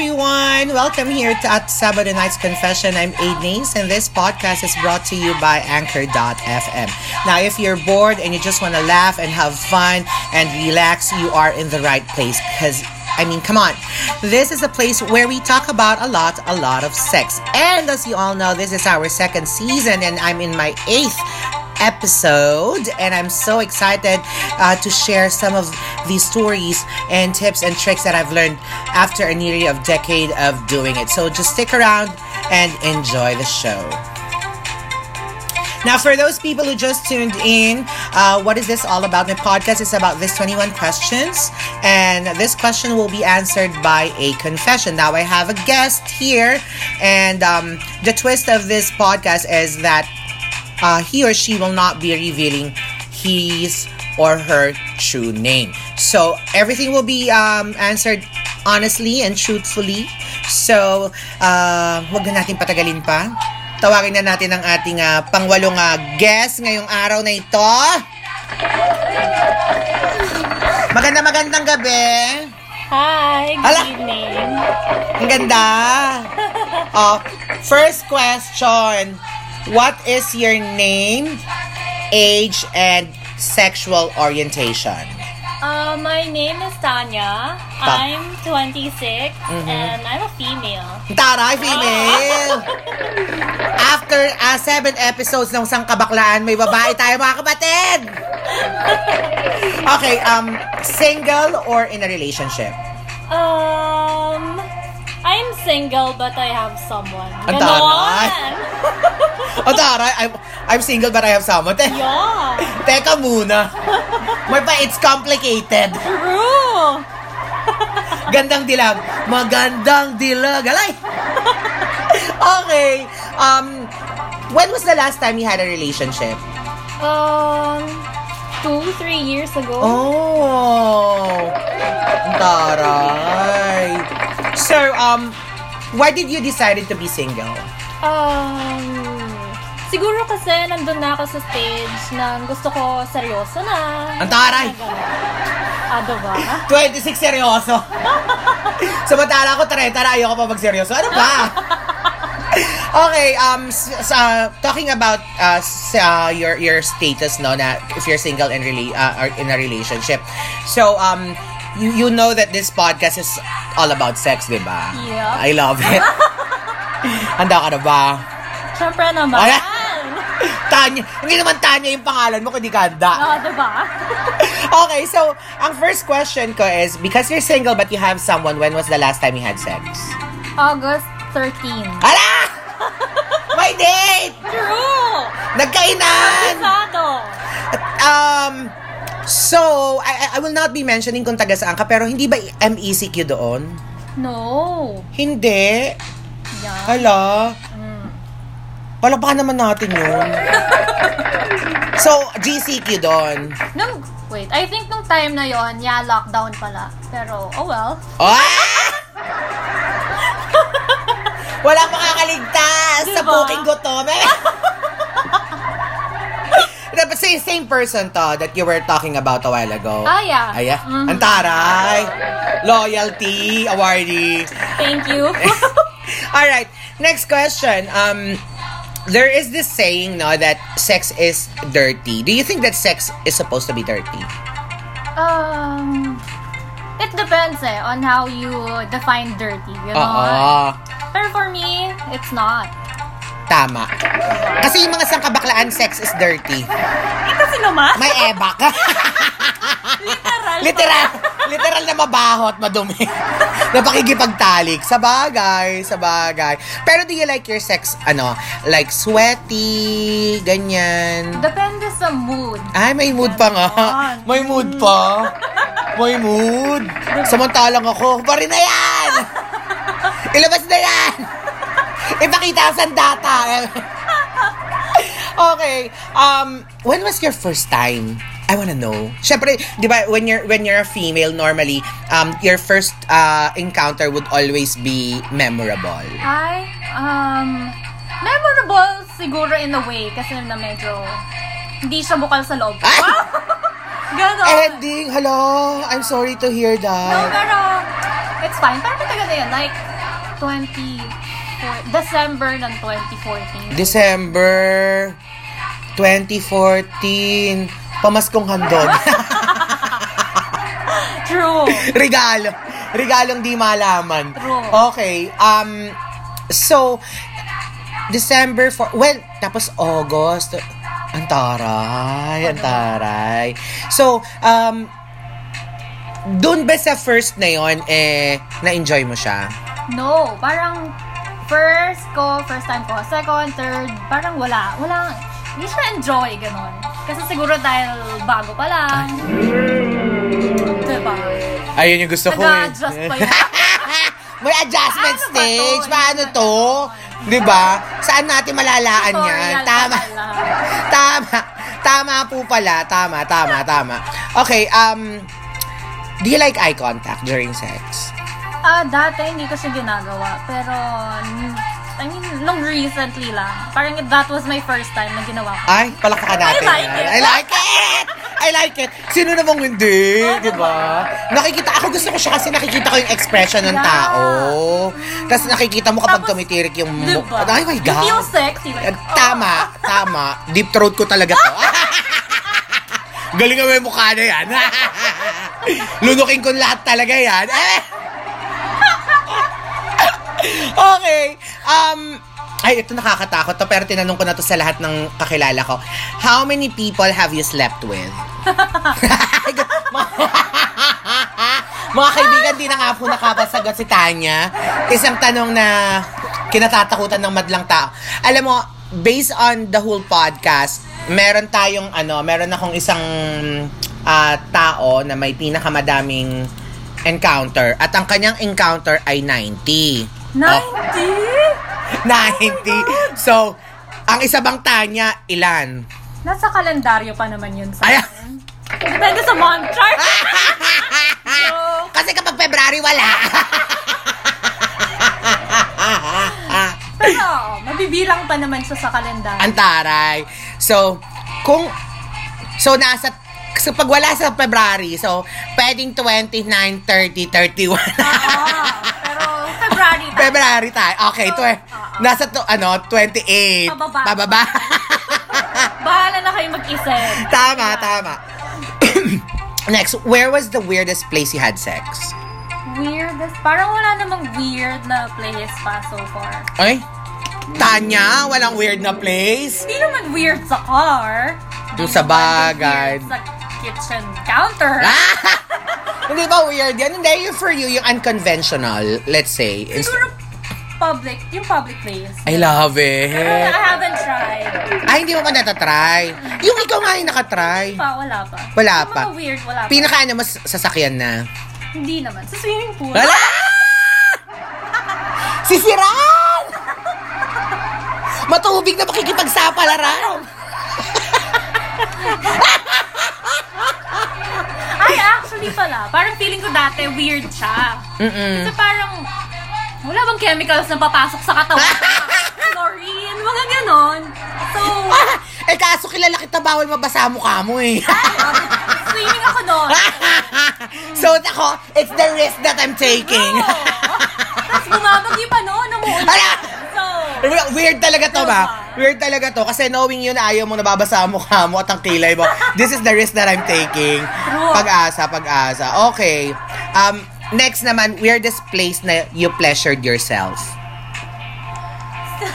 Everyone! Welcome here to at Sabado Night's Confession. I'm Aidnace and this podcast is brought to you by Anchor.fm. Now if you're bored and you just want to laugh and have fun and relax, you are in the right place because I mean, come on. This is a place where we talk about a lot, a lot of sex. And as you all know, this is our second season and I'm in my eighth episode and I'm so excited uh, to share some of these stories and tips and tricks that I've learned after a nearly of decade of doing it. So just stick around and enjoy the show. Now, for those people who just tuned in, uh, what is this all about? My podcast is about this 21 questions, and this question will be answered by a confession. Now, I have a guest here, and um, the twist of this podcast is that uh, he or she will not be revealing his or her true name. So everything will be um, answered honestly and truthfully. So, uh, wag na natin patagalin pa. Tawagin na natin ang ating uh, pangwalong uh, guest ngayong araw na ito. Maganda magandang gabi. Hi, good Hala. evening. Ang ganda. Oh, first question. What is your name, age, and sexual orientation? Uh, my name is Tanya. Ta- I'm 26 and I'm a female. Taray, female! After uh, seven episodes ng Sang Kabaklaan, may babae tayo mga kapatid! Okay, um, single or in a relationship? I'm single but I have someone. Ang taray. O taray, I'm, I'm single but I have someone. Te- Yeah. teka muna. May pa, it's complicated. True. Gandang dilag. Magandang dilag. Alay! okay. Um, when was the last time you had a relationship? Um, two, three years ago. Oh! Ang Taray. So, um, why did you decided to be single? Um, siguro kasi nandun na ako sa stage na gusto ko seryoso na. Ang taray! Ah, diba? 26 seryoso. Samantala ako 30 na ayoko pa magseryoso. Ano ba? Okay, um, s- s- uh, talking about uh, uh, your your status, no, na if you're single and really uh, or in a relationship. So, um, you you know that this podcast is all about sex, di ba? Yeah. I love it. Handa ka na ba? Siyempre naman. Ay! Tanya, hindi naman Tanya yung pangalan mo, kundi ka handa. Ah, diba? Okay, so, ang first question ko is, because you're single but you have someone, when was the last time you had sex? August 13. Hala! May date! True! Nagkainan! Sado! Um, so, I, I- will not be mentioning kung taga saan ka, pero hindi ba MECQ doon? No. Hindi. Yeah. Hala. Mm. Palakpakan naman natin yun. so, GCQ doon. Nung, wait, I think nung time na yon yeah, lockdown pala. Pero, oh well. Ah! Wala makakaligtas sa Diba? puking gutom. Eh. Dapat same, same person to that you were talking about a while ago. Ah, yeah. Ah. Mhm. Ang taray. Loyalty, awardee. Thank you. All right, next question. Um, there is this saying, now that sex is dirty. Do you think that sex is supposed to be dirty? um, it depends eh, on how you define dirty, you know? Oo. Pero for me, it's not. Tama. Kasi yung mga sangkabaklaan, sex is dirty. Eh, kasi naman. May ebak. Literal. literal. Literal na mabaho at madumi. na pakikipagtalik. Sa bagay, sa bagay. Pero do you like your sex, ano, like sweaty, ganyan? Depende sa mood. Ay, may mood pa nga. May mood pa. May mood. Samantalang ako, pa rin na yan! Ilabas na yan! Ipakita sa data. okay. Um, when was your first time? I wanna know. Siyempre, di ba, when you're, when you're a female, normally, um, your first uh, encounter would always be memorable. Ay, um, memorable siguro in a way kasi na medyo hindi siya bukal sa loob. Ay! Ganon. Ending, hello. I'm sorry to hear no, that. pero it's fine. Pero matagal na yun. Like, 20... December ng 2014. December 2014. Pamaskong handog. True. Regalo. Regalong di malaman. True. Okay. Um, so, December for well, tapos August. Ang taray, ang taray. So, um, dun ba sa first na yon eh, na-enjoy mo siya? No, parang first ko, first time ko, second, third, parang wala. Wala, hindi siya enjoy, ganun. Kasi siguro dahil bago pa lang. Diba? Ayun yung gusto ko eh. Nag-adjust pa yan. May adjustment Ano ba stage. Paano Ano to? Di ba? Saan natin malalaan yan? Tutorial Tama. pa pala. Tama. Tama po pala. Tama, tama, tama. Okay, um, do you like eye contact during sex? Ah, dati hindi ko siya ginagawa. Pero, I mean, nung recently lang. Parang that was my first time na ginawa ko. Ay, palakpakan natin. I like yan. it. I like it! I like it. Sino namang hindi, Oh, di ba? Nakikita, ako gusto ko siya kasi nakikita ko yung expression ng Yeah. tao. Tapos nakikita mo kapag Tapos, tumitirik yung Diba? mukha. Ay, my You God. feel sexy. Like, Eh, Tama, tama. Deep throat ko talaga to. Galing mo yung mukha na yan. Lunukin ko lahat talaga yan. Okay. Um, ay, ito nakakatakot to, pero tinanong ko na to sa lahat ng kakilala ko. How many people have you slept with? Mga kaibigan, di na nga po nakapasagot si Tanya. Isang tanong na kinatatakutan ng madlang tao. Alam mo, based on the whole podcast, meron tayong ano, meron akong isang ah, tao na may pinakamadaming encounter at ang kanyang encounter ay 90. 90? Oh, 90. So, ang isa bang Tanya, ilan? Nasa kalendaryo pa naman yun sa Ay, Depende sa month chart. so, kasi kapag February, wala. pero, mabibilang pa naman siya sa kalendaryo. Ang taray. So, kung, so nasa, so pag wala sa February, so, pwedeng 29, 30, 31. Oo. February tayo. February tayo. Okay, to, Oo. nasa to, ano, 28. Pababa. Pababa. Bahala na kayo mag-isip. tama, tama. Next, where was the weirdest place you had sex? Weirdest. Parang wala namang weird na place pa so far. Ay? Tanya, walang weird na place? Hindi naman weird sa car. Hindi sa bagay. Sa kitchen counter. Hindi ba weird yan? Hindi, yung for you, yung unconventional, let's say. Siguro public. Yung public place. I love Pero it. I haven't tried. Ay, hindi mo pa natatry. Yung ikaw nga yung nakatry. Pa, wala pa. Wala Yung pa. Mga weird, wala pa. Pinaka ano mas sasakyan na. Hindi naman. Sa swimming pool. Wala! Sisiran! Matubig na makikipagsapalaran. Actually pala. Parang feeling ko dati weird siya. Mm-mm. Kasi parang, wala bang chemicals na papasok sa katawan? Chlorine, mga ganon. So, eh kaso kilala kita bawal mabasa ang mukha mo eh. swimming ako doon. so ako, it's the risk that I'm taking. Tapos bumabagi pa no, namuulan. So, Weird talaga to ba? Weird talaga to. Kasi knowing yun, ayaw mo nababasa ang mukha mo at ang kilay mo. This is the risk that I'm taking. True. Pag-asa, pag-asa. Okay. Um, next naman, weirdest place na you pleasured yourself.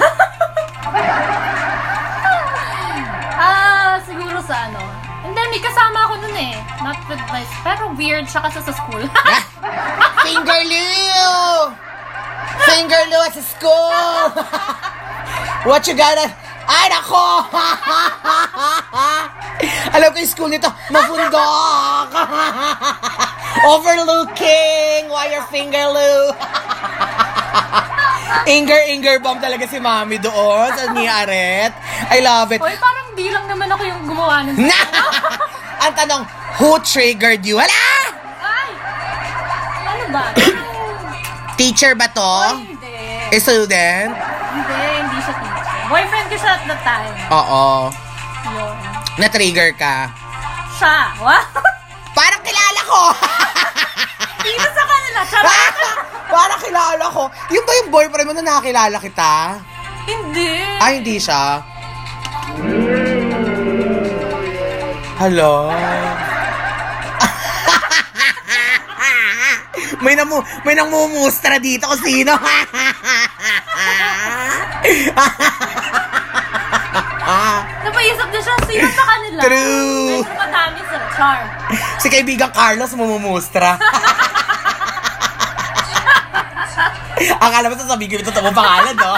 ah, siguro sa ano. Hindi, may kasama ako nun eh. Not with my, pero weird siya kasi sa school. Fingerloo! Fingerloo at sa school! What you gotta... Ay, nako! Alam ko yung school nito, mabundok! Overlooking! Why your fingerloo? Inger, Inger bomb talaga si mami doon sa ni Aret. I love it. Hoy, parang di lang naman ako yung gumawa nun. Na! Ang tanong, who triggered you? Hala! Ay! Ano ba? Teacher ba to? Ay, hindi. Student? Hindi. Boyfriend ko siya at the time. Oo. Yun. Na-trigger ka. Siya. Wow! Parang kilala ko! Dito sa kanila. Charot! Yung ba yung boyfriend mo na nakakilala kita? Hindi. Ay, hindi siya. Hello? may namu may namumustra dito kung sino. Napaisip na siya, sino sa kanila? True. Medyo madami sila. Char. si kaibigang Carlos mumumustra. Akala mo sasabihin ko ito totoo pangalan, no?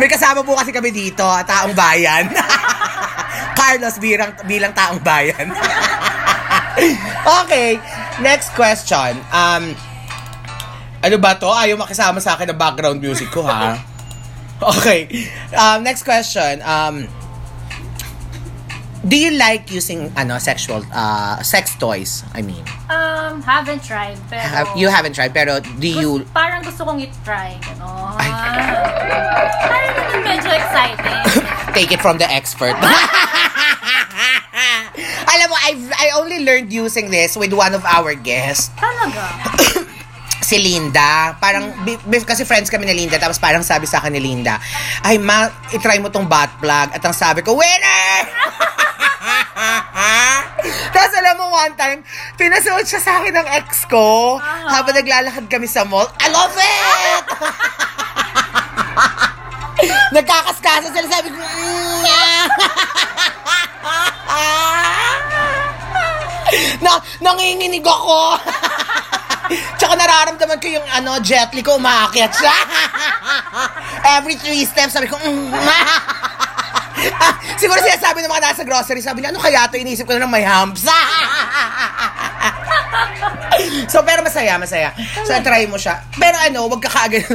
May kasama po kasi kami dito, taong bayan. Carlos bilang, bilang taong bayan. okay, next question. Um, ano ba to? Ayaw makisama sa akin ng background music ko, ha? Okay. Um, next question. Um, do you like using ano sexual uh sex toys? I mean, Um, haven't tried, pero... have, you haven't tried pero do you Gus- parang gusto kong i-try, gano'n. Ay. Parang naman medyo exciting. take it from the expert? Alam mo, I I only learned using this with one of our guests. Talaga. Si Linda, parang, bi- kasi friends kami ni Linda, tapos parang sabi sa akin ni Linda, ay ma, itry mo tong butt plug. At ang sabi ko, winner! tapos alam mo, one time, pinasuot siya sa akin ng ex ko, Ah. habang naglalakad kami sa mall. I love it! Nagkakaskasa sila, sabi ko, "Mm, ah." na, nanginginig ako. Tsaka nararamdaman ko yung ano, jet lag ko umaakyat siya. Every three steps, sabi ko, mm. Siguro sinasabi ng mga nasa grocery, sabi niya, ano kaya to? Inisip ko na lang may humps. so, pero masaya, masaya. So, try mo siya. Pero ano, wag ka kaagad.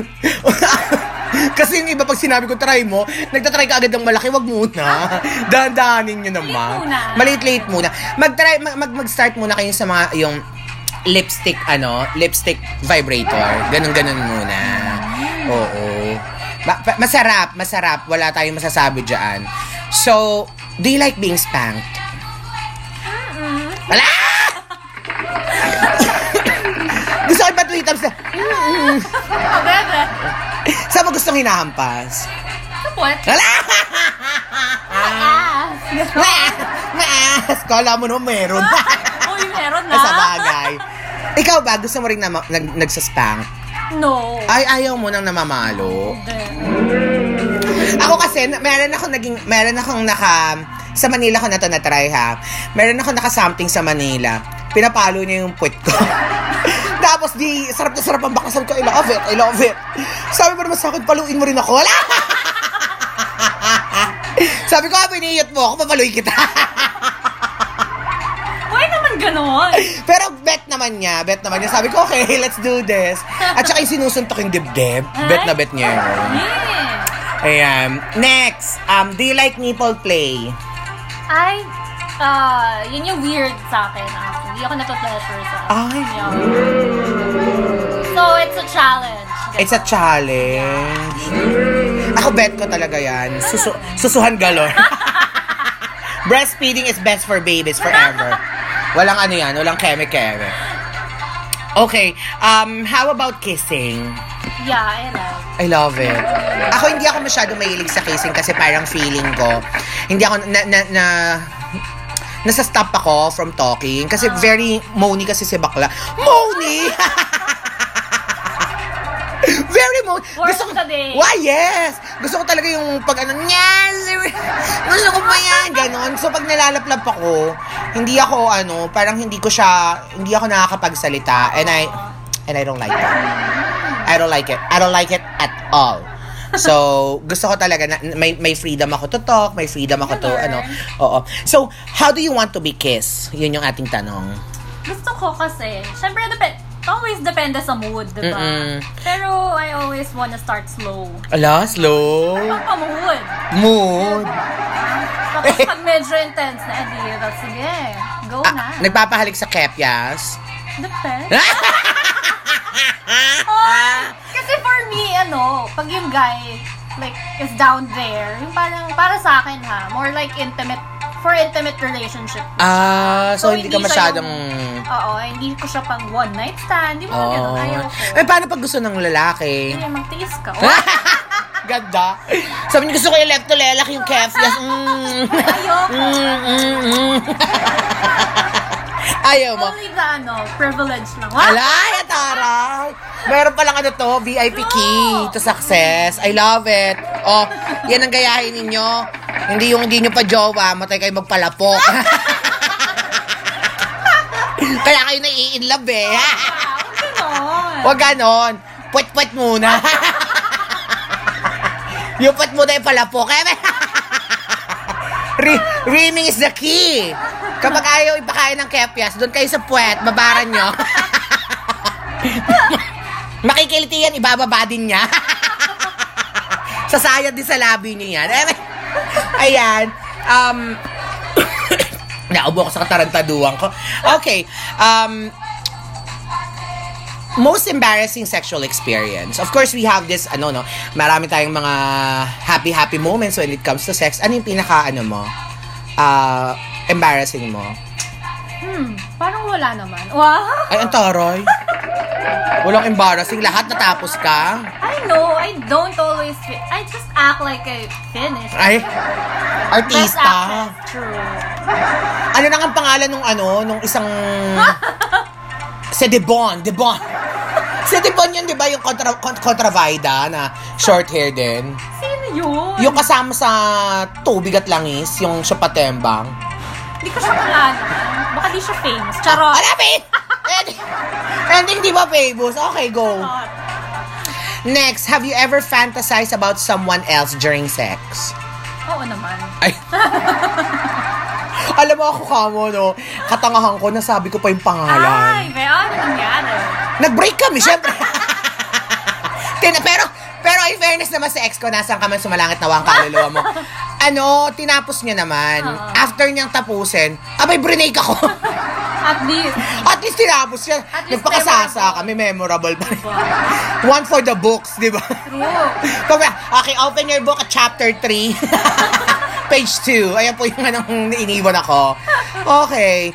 Kasi yung iba pag sinabi ko, try mo, nagtatry ka agad ng malaki, wag muna. Dahan-dahanin nyo naman. muna. Maliit-liit muna. Mag-try, mag, mag- mag-start muna kayo sa mga, yung lipstick, ano, lipstick vibrator. Ganun-ganun muna. Oo. Ma- masarap, masarap. Wala tayong masasabi dyan. So, do you like being spanked? Wala! Gusto ko pa tweet na, Oh, bebe. saan mo gustong hinahampas? Sa puwet. Wala! Maas! Maas! Kala mo naman meron. Uy, meron na. Sa bagay. Ikaw ba, gusto mo rin na nag- nagsaspank? No. Ay, ayaw mo nang namamalo. Hindi. Ako kasi, meron akong naging, meron akong naka, sa Manila ko na to na-try ha. Meron akong naka-something sa Manila. Pinapalo niya yung puwet ko. Tapos di, sarap na sarap ang bakasan ko. I love it, I love it. Sabi mo naman sa akin, paluin mo rin ako. Sabi ko, piniyot mo ako, papaluin kita. Ganon? Pero bet naman niya, bet naman niya. Sabi ko, okay, let's do this. At saka yung sinusuntok yung dibdib. Bet na bet niya yun. Yeah. Ayan. Next, um, do you like nipple play? Ay, ah, yun yung weird sa akin. ah. Hindi ako napapleasure sa Ay. Yeah. So, it's a challenge. It's a challenge. Ako bet ko talaga yan. Susu susuhan galore. Breastfeeding is best for babies forever. Walang ano yan, walang keme-keme. Okay, um, how about kissing? Yeah, I love. I love it. Ako hindi ako masyado mahilig sa kissing kasi parang feeling ko, hindi ako na, na, na nasa stop ako from talking kasi very moany kasi si bakla. Moany! very. Word Gusto ko, why yes! Gusto ko talaga yung pag ano, yes! Gusto ko pa yan, ganon. So pag nilalaplap ako, hindi ako ano, parang hindi ko siya, hindi ako nakakapagsalita and I, and I don't like it. I don't like it. I don't like it at all. So, gusto ko talaga na may, may freedom ako to talk, may freedom ako to, ano, oo. So, how do you want to be kissed? Yun yung ating tanong. Gusto ko kasi, syempre, depend, always depende sa mood, di ba? Mm-mm. Pero I always wanna start slow. Ala, slow. Pampamood. Mood. Tapos pag medyo intense na, edi, that's sige, go na. Ah, nagpapahalik sa kepyas. Depende. Oh, kasi for me, ano, pag yung guy, like, is down there, yung parang, para sa akin ha, more like intimate, for intimate relationship. Ah, so, So, hindi hindi ka masyadong... Oo, hindi ko siya pang one night stand. Di ba ganun? Ayaw ko. Eh, paano pag gusto ng lalaki? Hindi, magtiis ka. Ganda. Sabi niya, gusto ko yung left to lelak, yung kef. Yes. Mm. Ayoko. Mm, mm, mm. Ayaw mo. Only the, ano, privilege lang. Alay, ataray. Meron palang ano to, VIP key to success. I love it. Oh, yan ang gayahin ninyo. Hindi yung hindi nyo pa jowa, matay kayo magpalapok. Kaya kayo na in love eh. Ganon. Huwag ganon. Pwet-pwet muna. yung pwet muna yung palapok. Eh, Re- reaming is the key. Kapag ayaw ipakain ng kepyas, doon kayo sa puwet, babaran nyo. Makikiliti yan, ibababa din niya. Sasayad din sa labi niya yan. Eh, Ayan. Um, naubo ko sa katarantaduan ko. Okay. Um, most embarrassing sexual experience. Of course, we have this, ano, no, marami tayong mga happy, happy moments when it comes to sex. Ano yung pinaka, ano mo, ah, embarrassing mo? Hmm, parang wala naman. Wow! Ay, ang taray. Walang embarrassing. Lahat natapos ka. I know, I don't always fi- I just act like I finished. Ay, artista. True. Ano nang ang pangalan nung ano, nung isang... si Debon, Debon. Si Debon yun, di ba, yung kontra, kont- kontravaida na short hair din. Sino yun? Yung kasama sa tubig at langis, yung siya patembang. Hindi ko siya kilala. Baka di siya famous. Charot. Hanapin! Ending, ending di ba famous? Okay, go. Charot. Next, have you ever fantasized about someone else during sex? Oo naman. Ay. Alam mo ako kamo, no? Katangahan ko, nasabi ko pa yung Ay, pangalan. be, ano nangyari? Nag-break kami, syempre. Tina, pero, pero in fairness naman sa ex ko, nasaan ka man sumalangit na ang kaluluwa mo. Ano, tinapos niya naman. Oo. After niyang tapusin, abay, brinake ako. At least. At least tinapos siya. At least Nagpakasasa kami, memorable pa rin. One for the books, di ba? True. Okay, open your book at chapter 3. Page 2. Ayan po yung anong iniwan ako. Okay.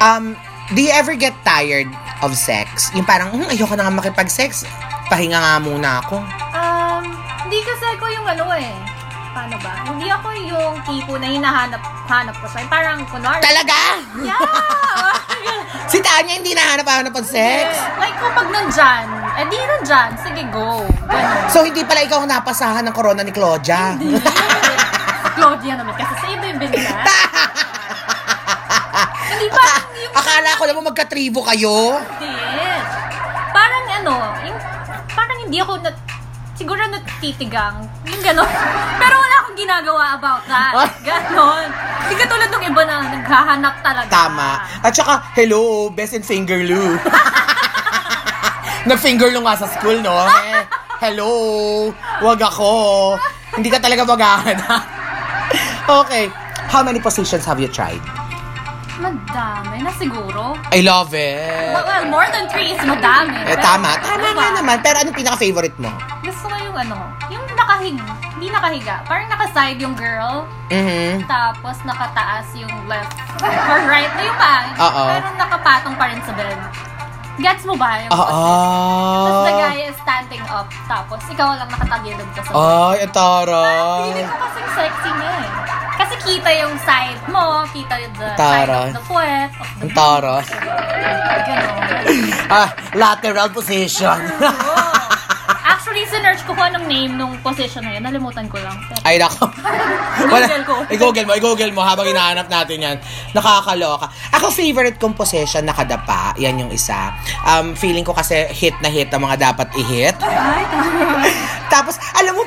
Um, do you ever get tired of sex? Yung parang, hmm, ayoko na nga makipag-sex. Pahinga nga muna ako. Hindi kasi ako yung ano eh. Paano ba? Hindi ako yung tipo na hinahanap-hanap ko siya. Parang, kunwari. Talaga? Yeah! Si Tanya hindi nahanap-hanap ng sex? Yeah. Like, kung pag nandyan, eh di nandyan, sige, go. Ganun. So, hindi pala ikaw ang napasahan ng corona ni Claudia? Claudia naman, kasi sa iba yung binila. Hindi parang yung Akala ko naman magka-tribo kayo. Yes. Parang ano, yung, parang hindi ako na, siguro natitigang. Yung gano'n. Pero wala akong ginagawa about that. Ganon. Hindi katulad ng iba na naghahanap talaga. Tama. At saka, hello, best in finger loo. Nag-finger loo nga sa school, no? Eh, hello, wag ako. Hindi ka talaga maghahanap. okay. How many positions have you tried? Madami na siguro. I love it. Well, more than three is madami. Eh, Pero, tama. Tama ano nga ba? naman. Pero anong pinaka-favorite mo? Gusto ko yung ano, yung nakahig, hindi nakahiga. Parang nakaside yung girl, Mhm. tapos nakataas yung left or right na yung paa. Oo. Pero nakapatong pa rin sa bed. Gets mo ba yung Oo. Tapos the guy is standing up, tapos ikaw lang nakatagilid ka sa bed. Ay, ang taray. Feeling ko kasing sexy niya eh. Kasi kita yung side mo, kita yung the side Taray. of the puwet, of the Ang taras. Ah, lateral position. Oo. Actually, sinerch ko kung anong name nung position na yun. Nalimutan ko lang. Pero, Ay, nako. Google ko. I-google mo, i-google mo habang hinahanap natin yan. Nakakaloka. Ako, favorite kong position, nakadapa. Yan yung isa. Um, feeling ko kasi hit na hit ang mga dapat i-hit. Ay, tama.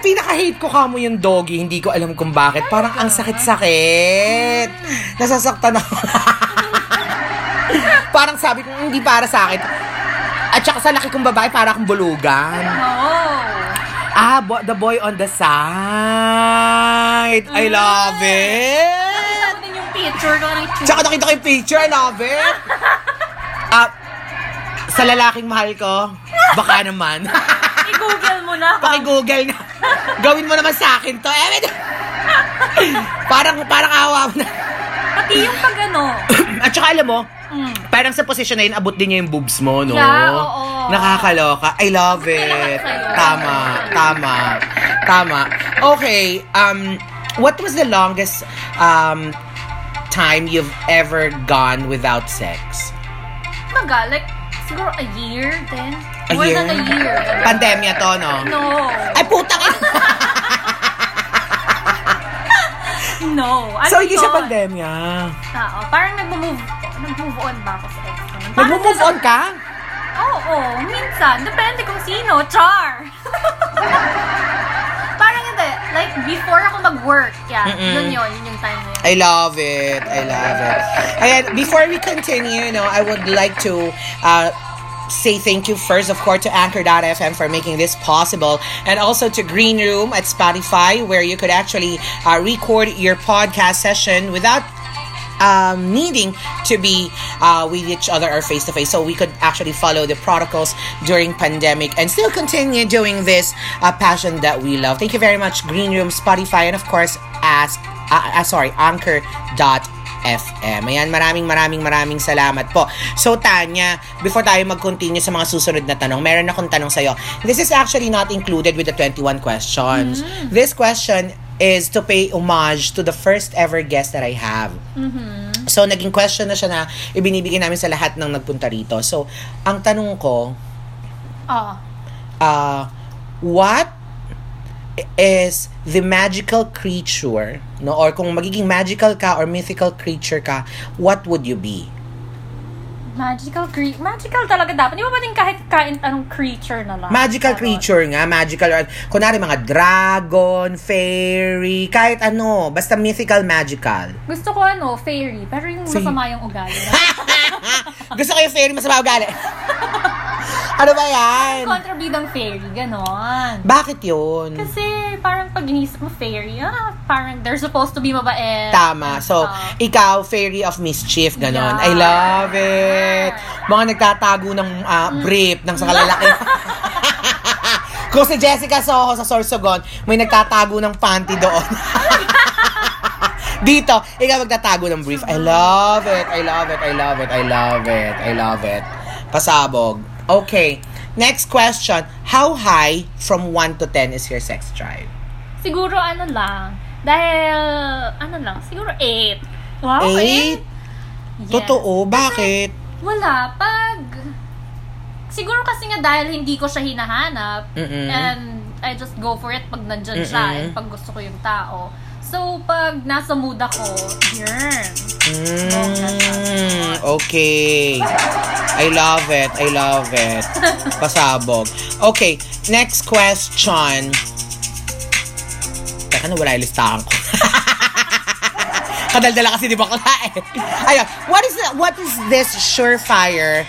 Pinaka-hate ko kamo yung doggy. Hindi ko alam kung bakit. Parang ang sakit-sakit. Nasasaktan ako. Parang sabi ko, hindi para sa akin. At saka sa laki kong babae, para akong bulugan. Oo. Ah, bo- the boy on the side. I love it. Nakita ko din yung picture ko ng Tsaka nakita ko yung picture. I love it. Ah, sa lalaking mahal ko, baka naman. I-google mo na. Paki-google na. Gawin mo naman sa akin to. Eh, parang, parang awa mo na. Pati yung pag ano, At saka alam mo, Mm. parang sa posisyon na yun, abot din niya yung boobs mo, no? Yeah, oo. Nakakaloka. I love it. Tama, tama, tama. Okay, um, what was the longest um, time you've ever gone without sex? Maga, like, siguro a year then. A More year? than a year. Pandemya to, no? No. Ay, putang! No. Ano so, hindi siya pandemya. Oo, parang nag-move, nag-move on ba ako sa ex ko? Nag-move on ka? Oo, minsan. Depende kung sino. Char! parang hindi. Like, before ako mag-work. Yeah, Mm-mm. yun yun. Yun yung time na yun. I love it. I love it. Ayan, before we continue, you know, I would like to uh, say thank you first, of course, to Anchor.fm for making this possible, and also to Green Room at Spotify, where you could actually uh, record your podcast session without um, needing to be uh, with each other or face to face. So we could actually follow the protocols during pandemic and still continue doing this uh, passion that we love. Thank you very much, Green Room, Spotify, and of course, Ask. Uh, uh, sorry, Anchor.fm. Ayan, maraming maraming maraming salamat po. So, Tanya, before tayo mag-continue sa mga susunod na tanong, meron akong tanong sa'yo. This is actually not included with the 21 questions. This question is to pay homage to the first ever guest that I have. So, naging question na siya na ibinibigay namin sa lahat ng nagpunta rito. So, ang tanong ko, Oo. uh, what is the magical creature, no? Or kung magiging magical ka or mythical creature ka, what would you be? Magical cre- Magical talaga dapat. Di ba pwedeng kahit kain anong creature na lang? Magical Charot. creature nga, magical, kunwari mga dragon, fairy, kahit ano, basta mythical, magical. Gusto ko ano, fairy. Pero yung Fairy. masama yung ugali. Gusto ko yung fairy, masama ugali. ano ba yan? Kontrabidang fairy, ganon. Bakit yun? Kasi parang pag inisip mo fairy, ah, parang they're supposed to be mabait. Tama. So, Ah. ikaw, fairy of mischief, ganon. Yeah. I love it. Mga nagtatago ng ah, brief ng sa kalalaki. Kung si Jessica Soho sa Sorsogon, may nagtatago ng panty doon. Dito, ikaw magtatago ng brief. I love it. I love it. I love it. I love it. I love it. Pasabog. Okay. Next question. How high from 1 to 10 is your sex drive? Siguro ano lang. Dahil, ano lang, siguro 8. Wow, 8? 8? Totoo? Bakit? Wala. Pag, siguro kasi nga dahil hindi ko siya hinahanap, Mm-mm. and I just go for it pag nandyan siya, Mm-mm. and pag gusto ko yung tao. So, pag nasa mood ako, yun. Mm, okay. I love it. I love it. Pasabog. Okay, next question. Teka na, wala yung listahan ko. Kadaldala kasi di ba kala eh. Ayun, what is the, what is this surefire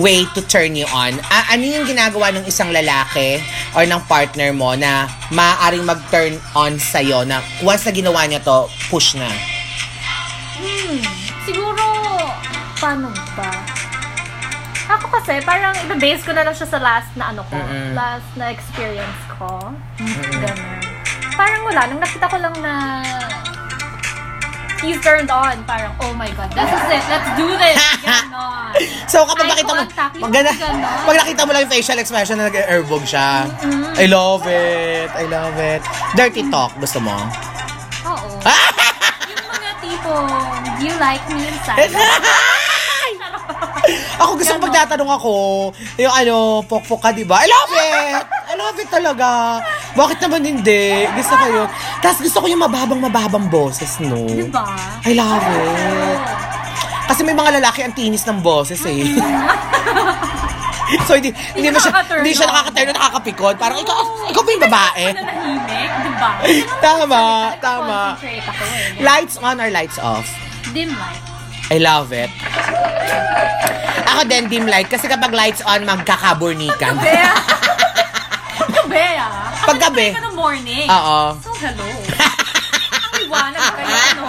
way to turn you on? A- ano yung ginagawa ng isang lalaki or ng partner mo na maaaring mag-turn on sa'yo na once na ginawa niya to, push na? Hmm, siguro, paano ba? Ako kasi, parang iba-base ko na lang siya sa last na ano ko. Mm-mm. Last na experience ko. Ganun. Parang wala. Nung nakita ko lang na he's turned on. Parang, oh my God, this is it. Let's do this. Ganon. So kapag nakita mo, contact, yung pag, nakita mo lang yung facial expression na nag-airbog siya, I love it, I love it. Dirty talk, gusto mo? Oo. yung mga tipong, do you like me inside? ako gusto ko Ganon. pagtatanong ako, yung ano, pokpok ka, di ba? I love it! I love it talaga. Bakit naman hindi? Gusto ko yun. Tapos gusto ko yung mababang-mababang boses, no? diba? I love it. Kasi may mga lalaki ang tinis ng boses eh. so hindi hindi mo siya hindi siya nakaka-turn on, nakakapikon. Parang ikaw ikaw ba yung babae? Diba? Tama, tama. Eh. Lights on or lights off? Dim light. I love it. Ako din dim light kasi kapag lights on magkakaburnikan. Bea! Gabi ah. Ako Paggabi. nagpahinga ng morning. Oo. So, hello. Ang liwanag pa kayo, ano?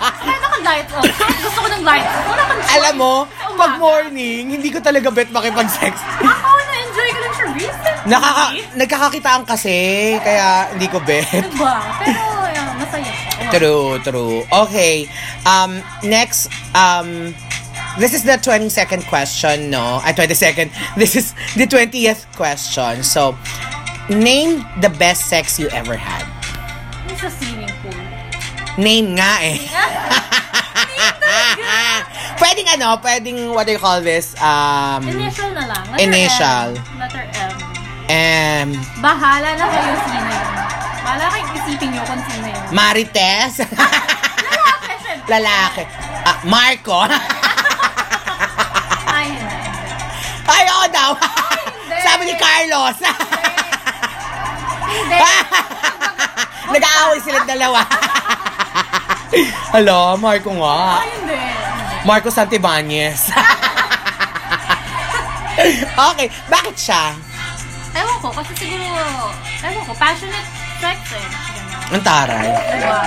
Kaya naka-light off. Gusto ko ng light off. Wala kang Alam mo, pag morning, hindi ko talaga bet makipag-sex. Ako, na-enjoy ko lang siya recently. Nakaka nagkakakitaan kasi, kaya hindi ko bet. Diba? Pero. True, true. Okay. Um, next, um, this is the 22nd question, no? Ay, 22nd. This is the 20th question. So, name the best sex you ever had. Yung sa swimming pool. Name nga eh. pwedeng ano, pwedeng what do you call this? Um, Initial na lang. Letter Initial. M. Letter M. um, Bahala na kayo sino Bahala kayong isipin nyo kung sino yun. Marites. Lalaki, syempre. Lalaki. Ah, Marco. Ay. Ay, oo daw. Sabi ni Carlos. Hindi. Nag-aaway silang dalawa. Hello, Marco nga. Ay, hindi. Marco Santibanez. okay, bakit siya? Ewan ko, kasi siguro, ewan ko, passionate sex eh. Ganun. Ang taray. Diba?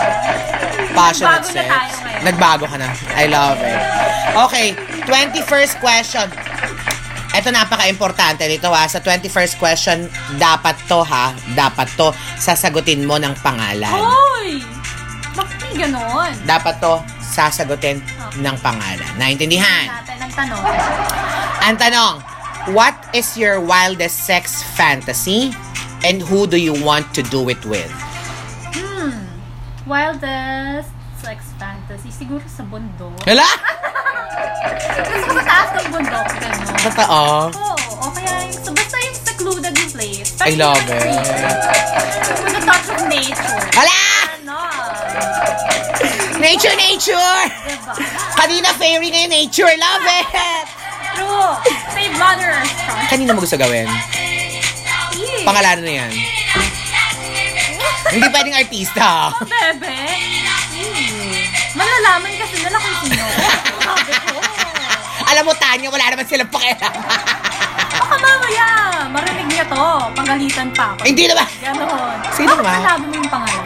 Passionate Nagbago na sex. tayo ngayon. Nagbago ka na. I love it. Okay, 21st question. Ito napaka-importante dito ha. Sa 21st question, dapat to ha. Dapat to. Sasagutin mo ng pangalan. Hoy! Bakit may ganon? Dapat to sasagutin ng pangalan. Naintindihan? Natin ang tanong. Ang tanong, what is your wildest sex fantasy? And who do you want to do it with? Hmm. Wildest sex fantasy. Siguro sa bundok. Hala? Gusto ko sa taas ng bundok. Ganun. Totoo? Oo. O kaya yung, so basta yung secluded yung place. I love it. With a touch of nature. Hala! Ano? Nature, nature! Diba? Kanina fairy ngayon, nature. Love it! True. Save Mother Earth. Kanina mo gusto gawin? Yeah. Pangalanan na yan. Hindi pwedeng artista. Oh, bebe. Hmm. Malalaman kasi nila kung sino. Sabi ko. Alam mo, Tanya, wala naman silang pakialam. Baka mamaya, marinig niya to. Panggalitan pa ako. Hindi naman. Ganon. Sino Bakit nga? sinabi mo yung pangalan?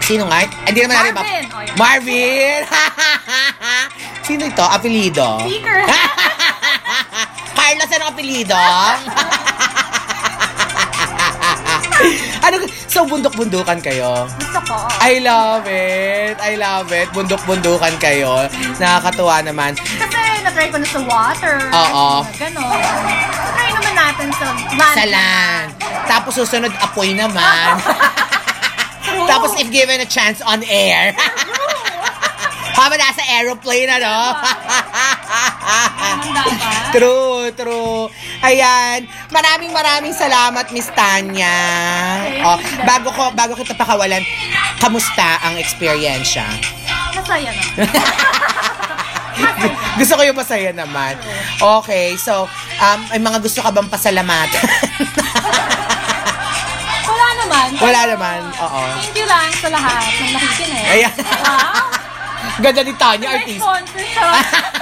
Sino nga? Hindi naman natin Marvin. Oh, yeah. Marvin! Sino ito? Apelido? Speaker. Carlos, anong apelido? So bundok-bundukan kayo? Gusto ko. I love it. I love it. Bundok-bundukan kayo. Nakakatuwa naman. Kasi na-try ko na sa water. Oo. Ganon. Try naman natin sa land. Sa land. Tapos susunod, apoy naman. Tapos if given a chance on air. Habang nasa aeroplane, ano? Ganun dapat. True, true. Ayan. Maraming maraming salamat, Miss Tanya. Oh, bago ko bago kita pakawalan, kamusta ang experience Masaya na. Gusto ko yung masaya naman. Okay, so, um, may mga gusto ka bang pasalamatan? Wala naman. Wala naman, oo. Thank you lang sa lahat ng nakikinig. Ayan. Wow. Ganda ni Tanya, May artist. sponsor siya.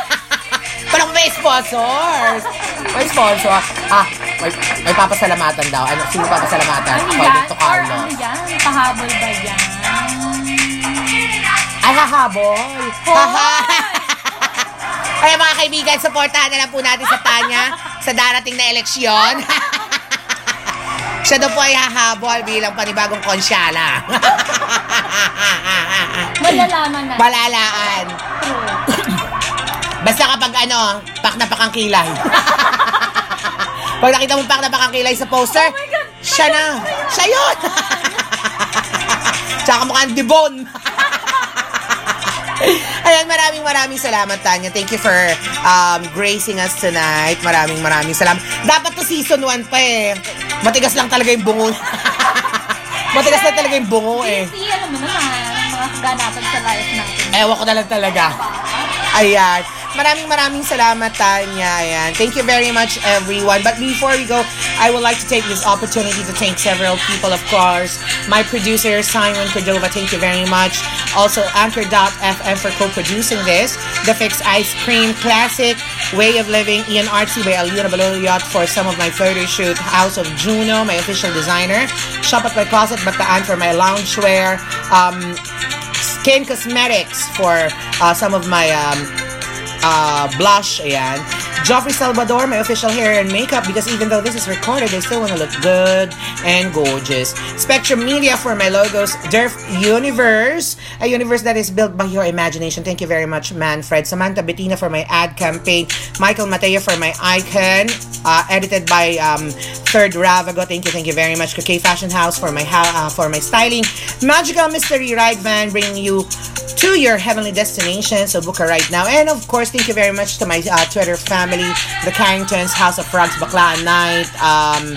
Parang may sponsors. May sponsor. Ah, may, may papasalamatan daw. Ano, sino papasalamatan? Ano yan? to Or Carlos. ano yan? Pahabol ba yan? Ay, hahabol. Haha. Kaya mga kaibigan, supportahan na lang po natin sa Tanya sa darating na eleksyon. Siya daw po ay hahabol bilang panibagong konsyala. Malalaman na. Malalaan. True. Basta kapag ano, pak na pak ang kilay. Pag nakita mo pak na pak ang kilay sa poster, Oh God! siya na. Siya yun. Tsaka mukhang dibon. Ayan, maraming maraming salamat, Tanya. Thank you for um, gracing us tonight. Maraming maraming salamat. Dapat to season 1 pa eh. Matigas lang talaga yung bungo. Matigas lang talaga yung bungo eh. Kasi alam mo naman, mga kaganapan sa life natin. Ewan ko na lang talaga. Ayan. Maraming maraming salamat, Tanya. Ayan. Thank you very much, everyone. But before we go, I would like to take this opportunity to thank several people, of course. My producer, Simon Cordova, thank you very much. Also, Anchor.fm for co-producing this. The Fix Ice Cream Classic, Way of Living, Ian Artsy by Aluna Baloliot for some of my photo shoot. House of Juno, my official designer. Shop at my closet, Bataan for my loungewear. Um, Skin Cosmetics for uh, some of my um, uh, blush. Ayan. Joffrey Salvador, my official hair and makeup because even though this is recorded, I still want to look good and gorgeous. Spectrum Media for my logos. Derf Universe, a universe that is built by your imagination. Thank you very much, Manfred. Samantha Bettina for my ad campaign. Michael Mateo for my icon. Uh, edited by um, Third Ravago. Thank you, thank you very much. K Fashion House for my uh, for my styling. Magical Mystery Ride Van bringing you to your heavenly destination. So book a ride now. And of course, thank you very much to my uh, Twitter family, the Carringtons, House of Frogs, Baklaan Night, um,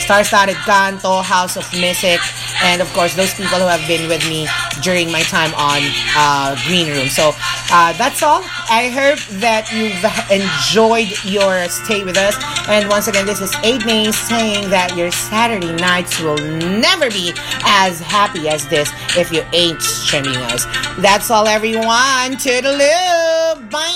Star-Studded Canto, House of Music, and of course those people who have been with me during my time on uh, Green Room. So uh, that's all. I hope that you've enjoyed your stay with us. And once again, this is Aidney saying that your Saturday nights will never be as happy as this if you ain't streaming us. That's all, everyone. Toodaloo. Bye.